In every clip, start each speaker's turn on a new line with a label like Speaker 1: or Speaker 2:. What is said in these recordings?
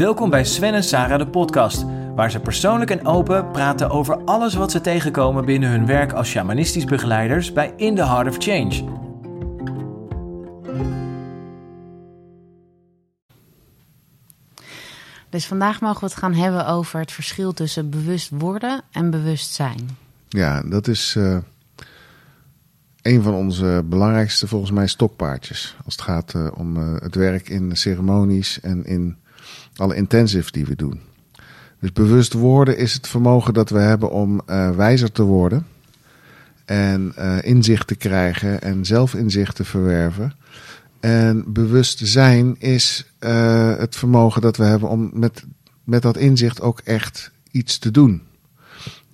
Speaker 1: Welkom bij Sven en Sarah de podcast, waar ze persoonlijk en open praten over alles wat ze tegenkomen binnen hun werk als shamanistisch begeleiders bij In the Heart of Change.
Speaker 2: Dus vandaag mogen we het gaan hebben over het verschil tussen bewust worden en bewust zijn.
Speaker 3: Ja, dat is uh, een van onze belangrijkste, volgens mij, stokpaardjes. Als het gaat uh, om uh, het werk in ceremonies en in alle intensives die we doen. Dus bewust worden is het vermogen dat we hebben om wijzer te worden. En inzicht te krijgen en zelfinzicht te verwerven. En bewust zijn is uh, het vermogen dat we hebben om met, met dat inzicht ook echt iets te doen.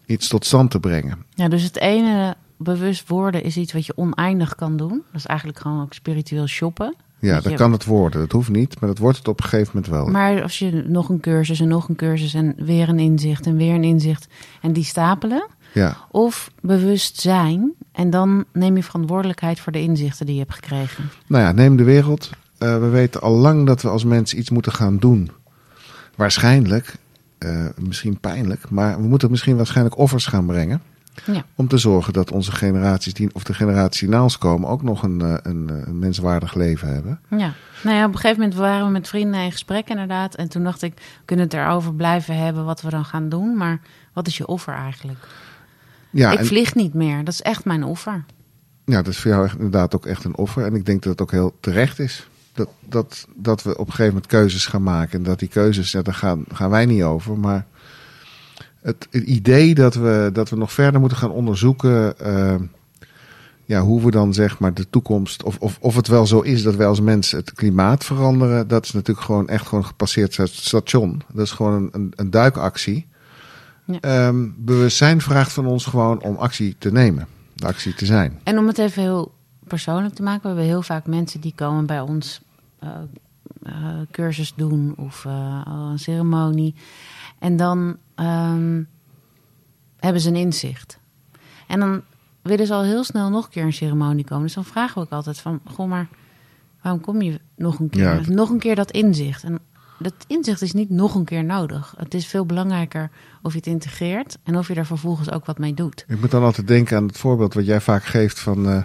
Speaker 3: Iets tot stand te brengen.
Speaker 2: Ja, dus het ene bewust worden is iets wat je oneindig kan doen. Dat is eigenlijk gewoon ook spiritueel shoppen.
Speaker 3: Ja, dat, kan het worden. Dat hoeft niet, maar dat wordt het op een gegeven moment wel.
Speaker 2: Maar als je nog een cursus en nog een cursus en weer een inzicht en weer een inzicht en die stapelen.
Speaker 3: Ja.
Speaker 2: Of bewust zijn en dan neem je verantwoordelijkheid voor de inzichten die je hebt gekregen.
Speaker 3: Nou ja, neem de wereld. Uh, we weten al lang dat we als mensen iets moeten gaan doen. Waarschijnlijk, uh, misschien pijnlijk, maar we moeten misschien waarschijnlijk offers gaan brengen.
Speaker 2: Ja.
Speaker 3: Om te zorgen dat onze generaties, die, of de generatie na ons komen, ook nog een, een, een, menswaardig leven hebben.
Speaker 2: Ja, nou ja, op een gegeven moment waren we met vrienden in gesprek inderdaad. En toen dacht ik, we kunnen het erover blijven hebben wat we dan gaan doen. Maar wat is je offer eigenlijk?
Speaker 3: Ja,
Speaker 2: ik
Speaker 3: en,
Speaker 2: vlieg niet meer. Dat is echt mijn offer.
Speaker 3: Ja, dat is voor jou echt, inderdaad ook echt een offer. En ik denk dat het ook heel terecht is. Dat, dat, dat we op een gegeven moment keuzes gaan maken. En dat die keuzes, ja, daar gaan, gaan wij niet over. Maar het, het idee dat we, dat we nog verder moeten gaan onderzoeken. Uh, ja, hoe we dan zeg maar de toekomst. Of, of, of het wel zo is dat wij als mensen het klimaat veranderen. Dat is natuurlijk gewoon echt gewoon een gepasseerd station. Dat is gewoon een, een, een duikactie.
Speaker 2: Ja.
Speaker 3: Um, bewustzijn vraagt van ons gewoon om actie te nemen, de actie te zijn.
Speaker 2: En om het even heel persoonlijk te maken, we hebben heel vaak mensen die komen bij ons uh, cursus doen of uh, een ceremonie. En dan um, hebben ze een inzicht. En dan willen ze al heel snel nog een keer een ceremonie komen. Dus dan vragen we ook altijd van, goh maar, waarom kom je nog een keer?
Speaker 3: Ja.
Speaker 2: Nog een keer dat inzicht. En dat inzicht is niet nog een keer nodig. Het is veel belangrijker of je het integreert en of je daar vervolgens ook wat mee doet.
Speaker 3: Ik moet dan altijd denken aan het voorbeeld wat jij vaak geeft van uh,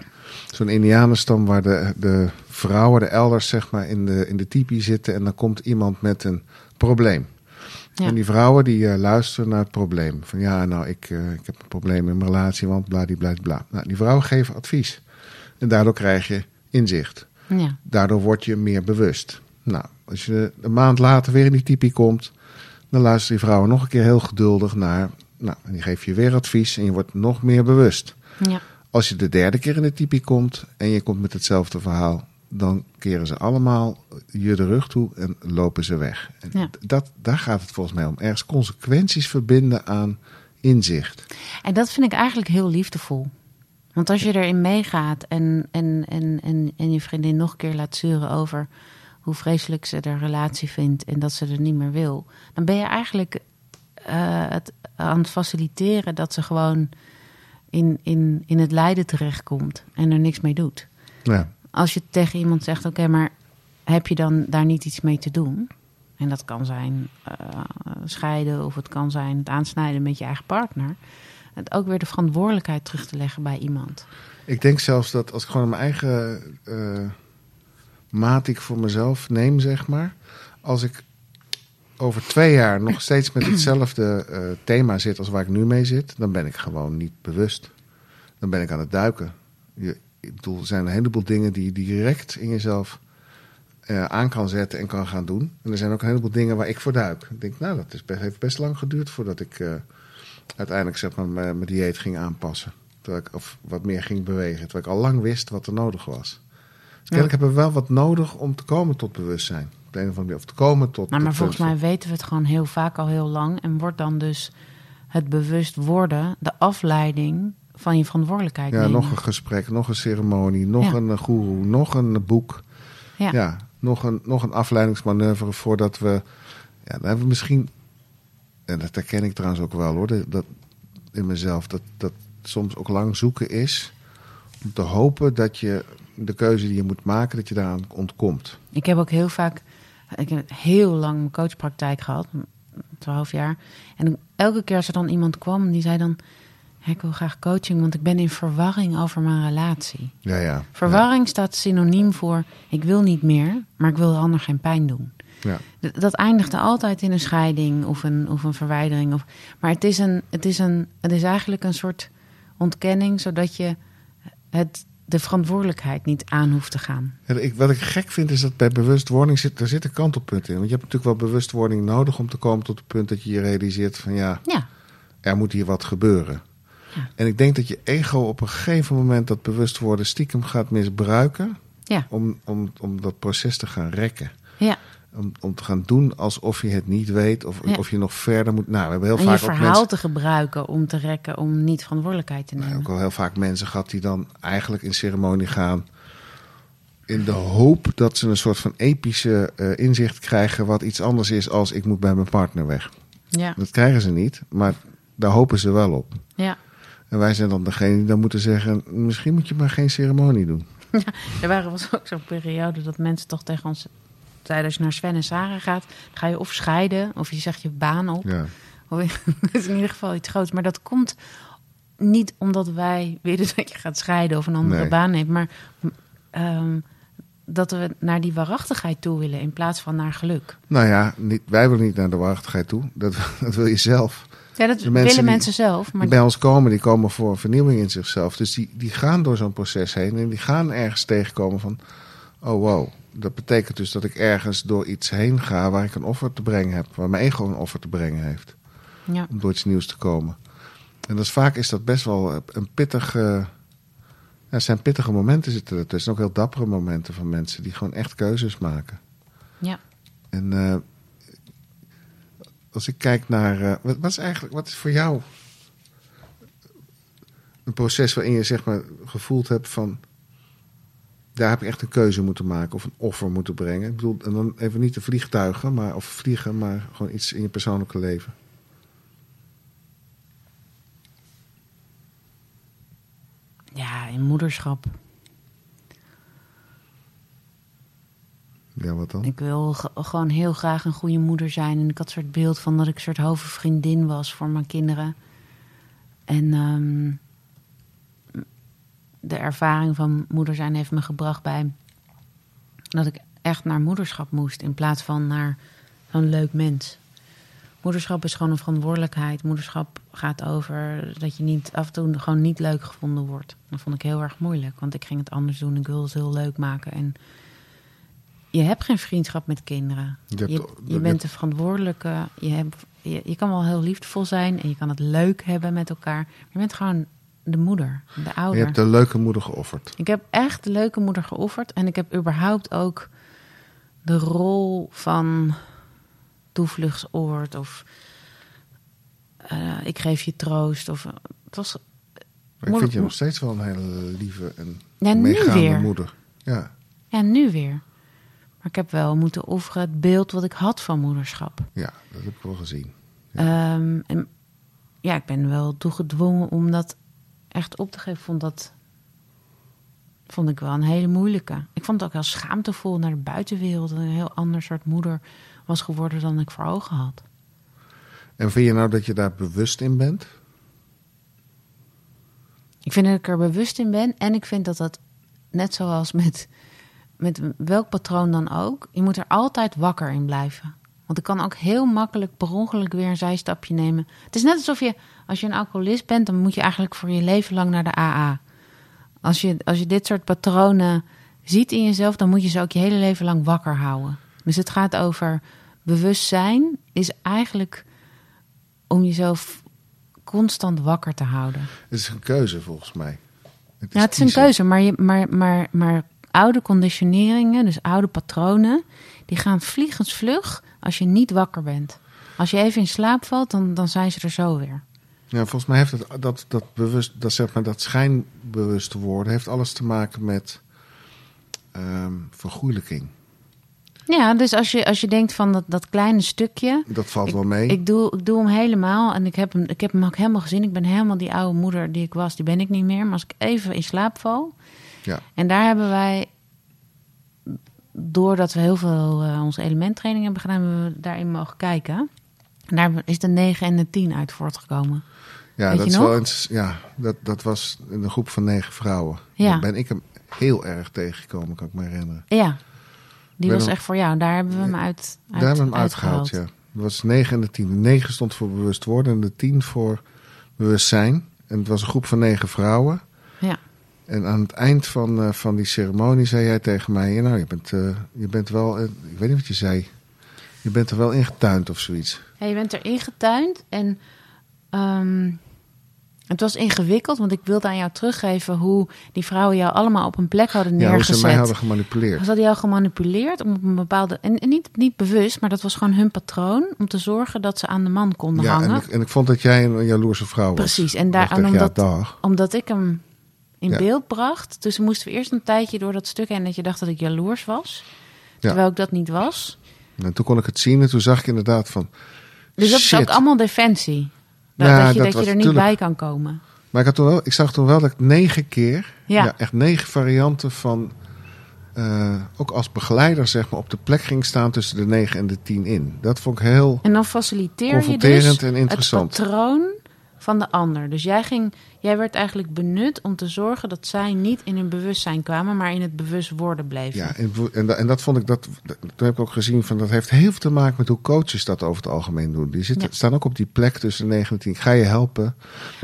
Speaker 3: zo'n Indianenstam waar de, de vrouwen, de elders, zeg maar, in de, in de tipi zitten en dan komt iemand met een probleem.
Speaker 2: Ja.
Speaker 3: En die vrouwen die uh, luisteren naar het probleem. Van ja, nou, ik, uh, ik heb een probleem in mijn relatie, want bla, bla. Nou, die vrouwen geven advies. En daardoor krijg je inzicht.
Speaker 2: Ja.
Speaker 3: Daardoor word je meer bewust. Nou, als je een maand later weer in die typie komt, dan luistert die vrouw nog een keer heel geduldig naar. Nou, en die geeft je weer advies en je wordt nog meer bewust.
Speaker 2: Ja.
Speaker 3: Als je de derde keer in de typie komt en je komt met hetzelfde verhaal, dan keren ze allemaal je de rug toe en lopen ze weg.
Speaker 2: Ja.
Speaker 3: dat, daar gaat het volgens mij om. Ergens consequenties verbinden aan inzicht.
Speaker 2: En dat vind ik eigenlijk heel liefdevol. Want als je erin meegaat en, en, en, en, en je vriendin nog een keer laat zeuren over hoe vreselijk ze de relatie vindt en dat ze er niet meer wil, dan ben je eigenlijk uh, het aan het faciliteren dat ze gewoon in, in, in het lijden terechtkomt en er niks mee doet.
Speaker 3: Ja.
Speaker 2: Als je tegen iemand zegt: Oké, maar heb je dan daar niet iets mee te doen? En dat kan zijn uh, scheiden of het kan zijn het aansnijden met je eigen partner. Het ook weer de verantwoordelijkheid terug te leggen bij iemand.
Speaker 3: Ik denk zelfs dat als ik gewoon mijn eigen uh, maat ik voor mezelf neem, zeg maar. Als ik over twee jaar nog steeds met hetzelfde uh, thema zit als waar ik nu mee zit, dan ben ik gewoon niet bewust. Dan ben ik aan het duiken. Je, ik bedoel, er zijn een heleboel dingen die je direct in jezelf uh, aan kan zetten en kan gaan doen. En er zijn ook een heleboel dingen waar ik voor duik. Ik denk, nou, dat is best, heeft best lang geduurd voordat ik uh, uiteindelijk zeg maar, mijn, mijn dieet ging aanpassen. Terwijl ik, of wat meer ging bewegen. Terwijl ik al lang wist wat er nodig was. Dus kennelijk ja. hebben we wel wat nodig om te komen tot bewustzijn. De een of andere. Of te komen tot.
Speaker 2: Nou, maar volgens mij weten we het gewoon heel vaak al heel lang. En wordt dan dus het bewust worden de afleiding van je verantwoordelijkheid.
Speaker 3: Ja,
Speaker 2: nemen.
Speaker 3: nog een gesprek, nog een ceremonie, nog
Speaker 2: Ja.
Speaker 3: een goeroe, nog een boek.
Speaker 2: Ja.
Speaker 3: Ja, nog, een, nog een afleidingsmanoeuvre voordat we. Ja, dan hebben we misschien. En dat herken ik trouwens ook wel hoor. Dat, dat in mezelf. Dat, dat soms ook lang zoeken is. Om te hopen dat je de keuze die je moet maken, dat je daaraan ontkomt.
Speaker 2: Ik heb ook heel vaak Ik heb heel lang een coachpraktijk gehad, twaalf jaar. En elke keer als er dan iemand kwam, die zei dan... "Ja, ik wil graag coaching, want ik ben in verwarring over mijn relatie.
Speaker 3: Ja, ja.
Speaker 2: Verwarring staat synoniem voor... ik wil niet meer, maar ik wil de ander geen pijn doen.
Speaker 3: Ja.
Speaker 2: Dat eindigde altijd in een scheiding of een, of een verwijdering. Of, maar het is, een, het, is een, het is eigenlijk een soort ontkenning, zodat je het, de verantwoordelijkheid niet aan hoeft te gaan.
Speaker 3: Ja, ik, wat ik gek vind is dat bij bewustwording zit, er zitten kantelpunten in. Want je hebt natuurlijk wel bewustwording nodig om te komen tot het punt dat je je realiseert van ja,
Speaker 2: Ja,
Speaker 3: er moet hier wat gebeuren.
Speaker 2: Ja.
Speaker 3: En ik denk dat je ego op een gegeven moment dat bewust worden stiekem gaat misbruiken
Speaker 2: ja,
Speaker 3: om, om, om dat proces te gaan rekken. Om, om te gaan doen alsof je het niet weet of,
Speaker 2: Ja.
Speaker 3: of je nog verder moet. Nou, we hebben heel
Speaker 2: en je
Speaker 3: vaak ook
Speaker 2: verhaal
Speaker 3: mensen,
Speaker 2: te gebruiken om te rekken, om niet verantwoordelijkheid te nemen.
Speaker 3: ook al heel vaak mensen gehad die dan eigenlijk in ceremonie gaan. In de hoop dat ze een soort van epische eh, inzicht krijgen. wat iets anders is als ik moet bij mijn partner weg.
Speaker 2: Ja,
Speaker 3: Dat krijgen ze niet, maar daar hopen ze wel op.
Speaker 2: ja.
Speaker 3: En wij zijn dan degene die dan moeten zeggen: misschien moet je maar geen ceremonie doen.
Speaker 2: Er waren was ook zo'n periode dat mensen toch tegen ons zeiden... als je naar Sven en Sarah gaat, ga je of scheiden... of je zegt je baan op.
Speaker 3: Ja.
Speaker 2: Het is in ieder geval iets groots. Maar dat komt niet omdat wij willen dat je gaat scheiden of een andere
Speaker 3: Nee.
Speaker 2: baan neemt. Maar ehm, dat we naar die waarachtigheid toe willen in plaats van naar geluk.
Speaker 3: Nou ja, niet, wij willen niet naar de waarachtigheid toe. Dat, dat wil je zelf.
Speaker 2: Ja, dat
Speaker 3: De
Speaker 2: willen
Speaker 3: mensen
Speaker 2: mensen, zelf. Maar
Speaker 3: Die bij ons komen, die komen voor vernieuwing in zichzelf. Dus die, die gaan door zo'n proces heen en die gaan ergens tegenkomen van... Oh wow, dat betekent dus dat ik ergens door iets heen ga waar ik een offer te brengen heb. Waar mijn ego een offer te brengen heeft.
Speaker 2: ja,
Speaker 3: Om door iets nieuws te komen. En dat is, vaak is dat best wel een pittig... ja, het zijn pittige momenten zitten er tussen. Ook heel dappere momenten van mensen die gewoon echt keuzes maken.
Speaker 2: ja.
Speaker 3: En eh, als ik kijk naar. eh, wat, wat is eigenlijk. Wat is voor jou. Een proces waarin je zeg maar gevoeld hebt van. Daar heb je echt een keuze moeten maken of een offer moeten brengen. Ik bedoel, en dan even niet de vliegtuigen maar, of vliegen, maar gewoon iets in je persoonlijke leven.
Speaker 2: ja, in moederschap.
Speaker 3: Ja, wat dan?
Speaker 2: Ik wil ge- gewoon heel graag een goede moeder zijn. En ik had een soort beeld van dat ik een soort hoofdvriendin was voor mijn kinderen. En ehm, de ervaring van moeder zijn heeft me gebracht bij dat ik echt naar moederschap moest in plaats van naar zo'n leuk mens. Moederschap is gewoon een verantwoordelijkheid. Moederschap gaat over dat je niet af en toe gewoon niet leuk gevonden wordt. Dat vond ik heel erg moeilijk, want ik ging het anders doen. Ik wilde het heel leuk maken. En je hebt geen vriendschap met kinderen.
Speaker 3: Je
Speaker 2: Je,
Speaker 3: hebt-
Speaker 2: je,
Speaker 3: je
Speaker 2: bent de verantwoordelijke. Je, hebt, je, je kan wel heel liefdevol zijn en je kan het leuk hebben met elkaar. Maar je bent gewoon de moeder, de
Speaker 3: Je
Speaker 2: ouder.
Speaker 3: hebt een leuke moeder geofferd.
Speaker 2: Ik heb echt de leuke moeder geofferd. En ik heb überhaupt ook de rol van toevluchtsoord of eh, ik geef je troost. Of, eh, het was,
Speaker 3: Maar ik vind je nog steeds wel een hele lieve en
Speaker 2: Ja, nu
Speaker 3: meegaande
Speaker 2: weer.
Speaker 3: moeder. Ja,
Speaker 2: ja, nu weer. Maar ik heb wel moeten offeren het beeld wat ik had van moederschap.
Speaker 3: ja, dat heb ik wel gezien.
Speaker 2: Ehm, en ja, ik ben wel toegedwongen om dat echt op te geven. Vond dat vond ik wel een hele moeilijke. Ik vond het ook heel schaamtevol naar de buitenwereld. Een heel ander soort moeder was geworden dan ik voor ogen had.
Speaker 3: En vind je nou dat je daar bewust in bent?
Speaker 2: Ik vind dat ik er bewust in ben. En ik vind dat dat, net zoals met, met welk patroon dan ook... je moet er altijd wakker in blijven. Want ik kan ook heel makkelijk per ongeluk weer een zijstapje nemen. Het is net alsof je, als je een alcoholist bent... dan moet je eigenlijk voor je leven lang naar de AA. Als je, als je dit soort patronen ziet in jezelf... dan moet je ze ook je hele leven lang wakker houden. Dus het gaat over bewustzijn... is eigenlijk om jezelf constant wakker te houden.
Speaker 3: Het is een keuze volgens mij.
Speaker 2: Ja, het is een
Speaker 3: kiezen.
Speaker 2: keuze, maar, je, maar, maar, maar oude conditioneringen, dus oude patronen, die gaan vliegensvlug als je niet wakker bent. Als je even in slaap valt, dan, dan zijn ze er zo weer.
Speaker 3: Ja, volgens mij heeft het, dat, dat, bewust, dat, zeg maar, dat schijnbewust worden... heeft alles te maken met ehm vergoeilijking.
Speaker 2: Ja, dus als je, als je denkt van dat, dat kleine stukje.
Speaker 3: Dat valt
Speaker 2: ik,
Speaker 3: wel mee.
Speaker 2: Ik doe, ik doe hem helemaal en ik heb, hem, ik heb hem ook helemaal gezien. Ik ben helemaal die oude moeder die ik was, die ben ik niet meer. Maar als ik even in slaap val.
Speaker 3: Ja.
Speaker 2: En daar hebben wij doordat we heel veel uh, onze elementtraining hebben gedaan, hebben we daarin mogen kijken. En daar is de 9 en de 10 uit voortgekomen.
Speaker 3: Ja,
Speaker 2: Weet
Speaker 3: dat, is
Speaker 2: nog?
Speaker 3: wel eens, ja dat, dat was een groep van negen vrouwen.
Speaker 2: Ja.
Speaker 3: Daar ben ik hem heel erg tegengekomen, kan ik me herinneren.
Speaker 2: Ja, die
Speaker 3: Ben
Speaker 2: was
Speaker 3: hem-
Speaker 2: echt voor jou. Daar hebben we hem uit, uit
Speaker 3: Daar hebben we hem uitgehaald, ja. Dat was 9 en de 10. De 9 stond voor bewust worden en de 10 voor bewustzijn. En het was een groep van negen vrouwen.
Speaker 2: Ja.
Speaker 3: En aan het eind van, eh, van die ceremonie zei jij tegen mij... Nou, je bent, eh, je bent wel... eh, ik weet niet wat je zei. Je bent er wel ingetuind of zoiets.
Speaker 2: Ja, je bent erin getuind en ehm, het was ingewikkeld, want ik wilde aan jou teruggeven hoe die vrouwen jou allemaal op een plek hadden
Speaker 3: Ja, hoe
Speaker 2: neergezet.
Speaker 3: ze mij hadden gemanipuleerd.
Speaker 2: Ze hadden jou gemanipuleerd om op een bepaalde. En, en niet, niet bewust, maar dat was gewoon hun patroon. Om te zorgen dat ze aan de man konden
Speaker 3: Ja, en
Speaker 2: hangen.
Speaker 3: ik, en ik vond dat jij een jaloerse vrouw was.
Speaker 2: Precies, en
Speaker 3: Ik
Speaker 2: daar-
Speaker 3: dacht
Speaker 2: en
Speaker 3: echt, ja,
Speaker 2: omdat-. Omdat ik hem in
Speaker 3: Ja.
Speaker 2: beeld bracht. Dus moesten we eerst een tijdje door dat stuk heen dat je dacht dat ik jaloers was. Terwijl ik dat niet was.
Speaker 3: En toen kon ik het zien en toen zag ik inderdaad van...
Speaker 2: Dus dat
Speaker 3: shit.
Speaker 2: is ook allemaal defensie. Dat,
Speaker 3: Ja,
Speaker 2: dat je,
Speaker 3: dat
Speaker 2: je er niet
Speaker 3: tuurlijk-
Speaker 2: bij kan komen.
Speaker 3: Maar ik, had toen wel, ik zag toen wel dat ik negen keer,
Speaker 2: Ja.
Speaker 3: ja. echt negen varianten van, eh, ook als begeleider zeg maar, op de plek ging staan tussen de negen en de tien in. Dat vond ik heel,
Speaker 2: En dan faciliteer je dus
Speaker 3: en interessant.
Speaker 2: het patroon van de ander. Dus jij, ging, jij werd eigenlijk benut om te zorgen dat zij niet in hun bewustzijn kwamen, maar in het bewust worden bleven.
Speaker 3: ja, en, en, en dat vond ik, dat, dat- toen heb ik ook gezien van, dat heeft heel veel te maken met hoe coaches dat over het algemeen doen. Die zitten,
Speaker 2: Ja.
Speaker 3: staan ook op die plek tussen de negen en tien. Ik ga je helpen.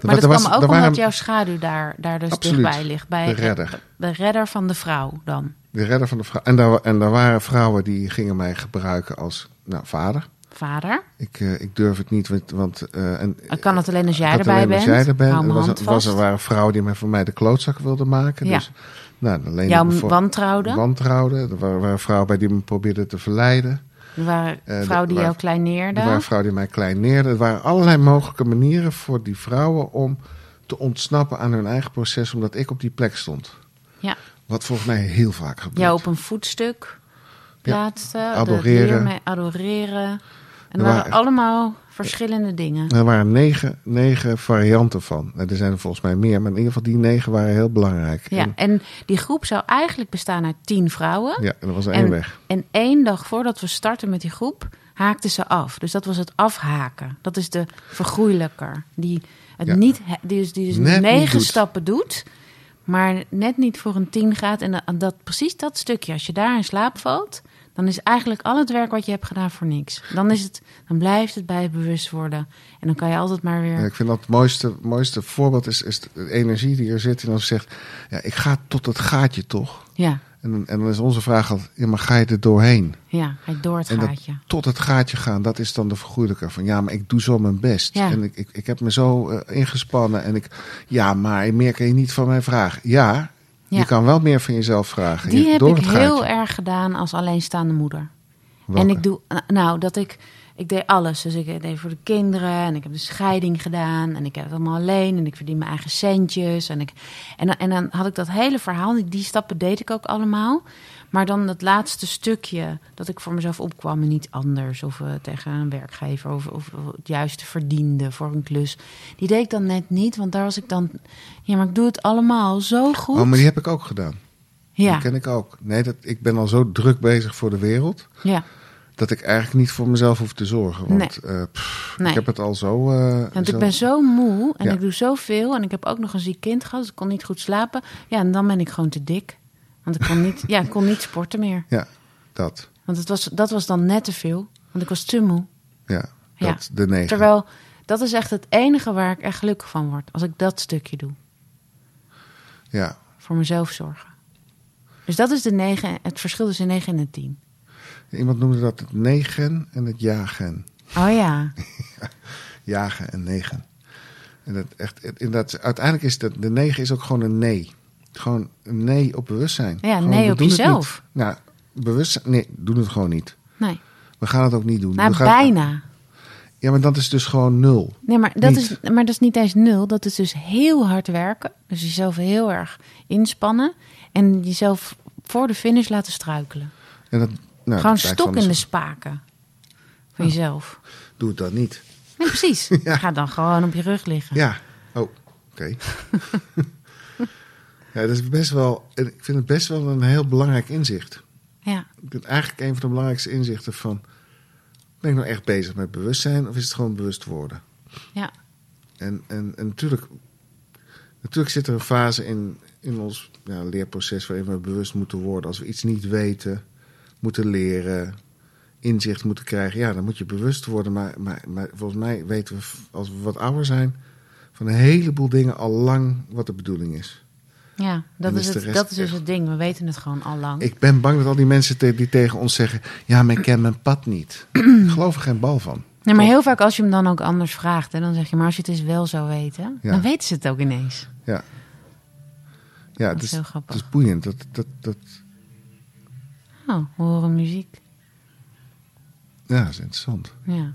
Speaker 2: Maar dat kwam ook omdat
Speaker 3: waren
Speaker 2: jouw schaduw daar, daar dus
Speaker 3: Absoluut.
Speaker 2: dichtbij ligt. Bij
Speaker 3: De redder.
Speaker 2: De redder van de vrouw dan.
Speaker 3: De redder van de vrouw. En daar, en daar waren vrouwen die gingen mij gebruiken als nou, vader.
Speaker 2: Vader.
Speaker 3: Ik, eh, ik durf het niet, want... want eh, en,
Speaker 2: Ik kan het alleen als jij erbij
Speaker 3: alleen
Speaker 2: bent.
Speaker 3: als jij er bent. Er was, er, was, er waren vrouwen die mij voor mij de klootzak wilden maken.
Speaker 2: Ja.
Speaker 3: Dus, nou, dan leende
Speaker 2: Jouw
Speaker 3: voor-
Speaker 2: wantrouwde.
Speaker 3: Er waren, waren vrouwen bij die me probeerden te verleiden.
Speaker 2: Er waren
Speaker 3: Eh,
Speaker 2: vrouwen die jou kleineerden.
Speaker 3: Er waren vrouwen die mij kleineerden. Er waren allerlei mogelijke manieren voor die vrouwen om te ontsnappen aan hun eigen proces, omdat ik op die plek stond.
Speaker 2: Ja.
Speaker 3: Wat volgens mij heel vaak gebeurt.
Speaker 2: jou op een voetstuk plaatste.
Speaker 3: adoreren.
Speaker 2: De leer mee adoreren. En
Speaker 3: Er
Speaker 2: waren
Speaker 3: waren-
Speaker 2: allemaal verschillende dingen.
Speaker 3: Er waren negen, negen varianten van. Er zijn er volgens mij meer, maar in ieder geval die negen waren heel belangrijk.
Speaker 2: Ja,
Speaker 3: En,
Speaker 2: en die groep zou eigenlijk bestaan uit tien vrouwen.
Speaker 3: ja, en er was één
Speaker 2: En,
Speaker 3: weg.
Speaker 2: en één dag voordat we starten met die groep, haakten ze af. Dus dat was het afhaken. Dat is de vergroeilijker. Die, het
Speaker 3: Ja.
Speaker 2: niet, die dus, die dus
Speaker 3: Net
Speaker 2: negen
Speaker 3: doet.
Speaker 2: stappen doet, maar net niet voor een tien gaat. En dat, dat, precies dat stukje, als je daar in slaap valt, dan is eigenlijk al het werk wat je hebt gedaan voor niks. Dan, is het, dan blijft het bij je bewust worden. En dan kan je altijd maar weer...
Speaker 3: Ja, ik vind dat het mooiste, mooiste voorbeeld is, is de energie die er zit. En dan zegt, ja, ik ga tot het gaatje toch.
Speaker 2: Ja,
Speaker 3: En, dan- en dan is onze vraag altijd, ja, maar ga je er doorheen?
Speaker 2: ja, hij door het
Speaker 3: En dat
Speaker 2: gaatje.
Speaker 3: tot het gaatje gaan, dat is dan de vergoeilijker. Van ja, maar ik doe zo mijn best.
Speaker 2: Ja.
Speaker 3: En ik, ik, ik heb me zo eh, ingespannen. En ik, ja, maar meer kan je niet van mij vragen. Ja,
Speaker 2: Ja.
Speaker 3: je kan wel meer van jezelf vragen.
Speaker 2: Die
Speaker 3: Je-
Speaker 2: heb ik heel erg gedaan als alleenstaande moeder.
Speaker 3: Welke?
Speaker 2: En ik doe, nou, dat ik, ik deed alles. Dus ik deed voor de kinderen en ik heb de scheiding gedaan. En ik heb het allemaal alleen en ik verdien mijn eigen centjes. En, ik, en, dan- en dan had ik dat hele verhaal, die, stappen deed ik ook allemaal. Maar dan het laatste stukje dat ik voor mezelf opkwam en niet anders. Of eh, tegen een werkgever of, of, of het juiste verdiende voor een klus. Die deed ik dan net niet, want daar was ik dan... Ja, maar ik doe het allemaal zo goed.
Speaker 3: Oh, maar die heb ik ook gedaan.
Speaker 2: ja,
Speaker 3: Die ken ik ook. Nee, dat, ik ben al zo druk bezig voor de wereld.
Speaker 2: ja.
Speaker 3: Dat ik eigenlijk niet voor mezelf hoef te zorgen. Want eh, pff,
Speaker 2: Nee.
Speaker 3: ik heb het al zo... eh,
Speaker 2: Want
Speaker 3: zo-
Speaker 2: ik ben zo moe en
Speaker 3: Ja.
Speaker 2: ik doe zoveel. En ik heb ook nog een ziek kind gehad, dus ik kon niet goed slapen. Ja, en dan ben ik gewoon te dik. Want ik kon niet, ja, ik kon niet sporten meer.
Speaker 3: Ja, dat.
Speaker 2: Want het was, dat was dan net te veel. Want ik was te moe.
Speaker 3: Ja,
Speaker 2: Ja.
Speaker 3: dat. De negen.
Speaker 2: Terwijl, dat is echt het enige waar ik echt gelukkig van word. Als ik dat stukje doe.
Speaker 3: Ja,
Speaker 2: Voor mezelf zorgen. Dus dat is de negen, het verschil tussen de negen en de tien.
Speaker 3: Iemand noemde dat het negen en het jagen.
Speaker 2: Oh ja,
Speaker 3: Jagen en negen. En dat echt, het- inderdaad, uiteindelijk is dat, de negen is ook gewoon een nee. Gewoon een nee op bewustzijn.
Speaker 2: Ja,
Speaker 3: Gewoon,
Speaker 2: nee op jezelf.
Speaker 3: Nou, bewustzijn, nee, doen het gewoon niet.
Speaker 2: nee.
Speaker 3: We gaan het ook niet doen.
Speaker 2: Nou,
Speaker 3: We gaan-
Speaker 2: bijna.
Speaker 3: Ja, maar dat is dus gewoon nul.
Speaker 2: Nee, maar dat,
Speaker 3: Niet.
Speaker 2: is, maar dat is niet eens nul. Dat is dus heel hard werken. Dus jezelf heel erg inspannen. En jezelf voor de finish laten struikelen.
Speaker 3: En dat, nou,
Speaker 2: Gewoon stok in de spaken. Van jezelf.
Speaker 3: Doe het dan niet.
Speaker 2: Nee, precies.
Speaker 3: Ja.
Speaker 2: Ga dan gewoon op je rug liggen.
Speaker 3: Ja. Oh, oké. ja, dat is best wel, ik vind het best wel een heel belangrijk inzicht.
Speaker 2: Ja,
Speaker 3: Ik vind eigenlijk een van de belangrijkste inzichten van... Ben ik nou echt bezig met bewustzijn of is het gewoon bewust worden?
Speaker 2: ja,
Speaker 3: En, en, en natuurlijk, natuurlijk zit er een fase in, in ons ja, leerproces waarin we bewust moeten worden. Als we iets niet weten, moeten leren, inzicht moeten krijgen. Ja, dan moet je bewust worden. Maar, maar, maar volgens mij weten we, als we wat ouder zijn, van een heleboel dingen al lang wat de bedoeling is.
Speaker 2: ja. Dat, is het, dat is dus het ding. We weten het gewoon al lang.
Speaker 3: Ik ben bang dat al die mensen te- die tegen ons zeggen: Ja, maar ik ken mijn pad niet. ik geloof er geen bal van.
Speaker 2: Nee, maar heel vaak als je hem dan ook anders vraagt, en dan zeg je, maar als je het eens wel zou weten,
Speaker 3: Ja.
Speaker 2: dan weten ze het ook ineens.
Speaker 3: Ja, ja
Speaker 2: Dat
Speaker 3: het,
Speaker 2: is heel
Speaker 3: het
Speaker 2: grappig.
Speaker 3: is boeiend. Dat, dat, dat,
Speaker 2: Oh, we horen muziek.
Speaker 3: ja, dat is interessant.
Speaker 2: Ja.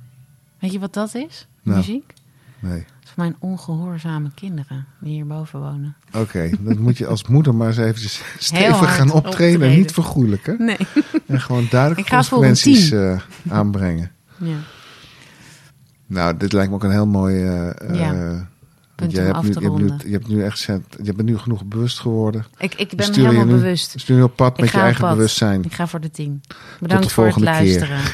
Speaker 2: Weet je wat dat is?
Speaker 3: Nou.
Speaker 2: Muziek?
Speaker 3: Nee.
Speaker 2: Dat is voor mijn ongehoorzame kinderen die hierboven wonen.
Speaker 3: Oké, dat moet je als moeder maar eens eventjes stevig gaan optreden. En niet vergoelijken.
Speaker 2: Nee.
Speaker 3: En gewoon
Speaker 2: een
Speaker 3: consequenties eh, aanbrengen.
Speaker 2: Ja.
Speaker 3: Nou, dit lijkt me ook een heel mooi... eh, eh,
Speaker 2: Ja,
Speaker 3: want
Speaker 2: punt om
Speaker 3: nu, je, hebt nu,
Speaker 2: ronden.
Speaker 3: je hebt nu echt je bent nu genoeg bewust geworden.
Speaker 2: Ik, ik ben helemaal
Speaker 3: nu-
Speaker 2: bewust.
Speaker 3: Stuur je op pad
Speaker 2: Ik
Speaker 3: met je eigen
Speaker 2: pad.
Speaker 3: bewustzijn.
Speaker 2: Ik ga voor de tien. Bedankt
Speaker 3: de
Speaker 2: voor het
Speaker 3: keer.
Speaker 2: luisteren.